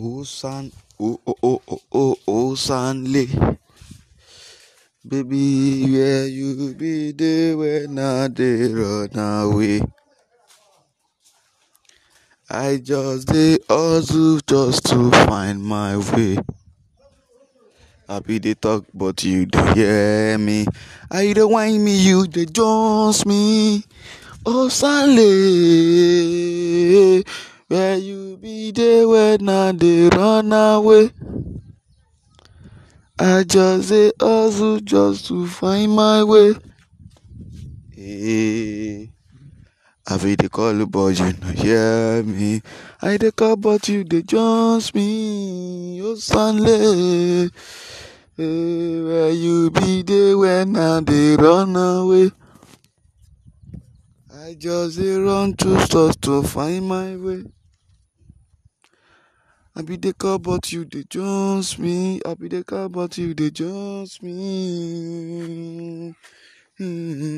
Oh san, oh oh oh oh oh oh Sanley, baby where you be there when I dey run away. I just dey hustle just to find my way. I be dey talk but you dey hear me. I dey whine me, you dey jones me. Oh Sanley, where you be there when I dey run away. I just dey hustle just to find my way. Hey, I be dey call you but you no hear me. I dey call but you dey jones me. Oh Sanley, hey, eh, where you be there when I dey run away. I just dey run to stores to find my way. Abi be call but you the just me. Abi be call but you the just me. Mm-hmm.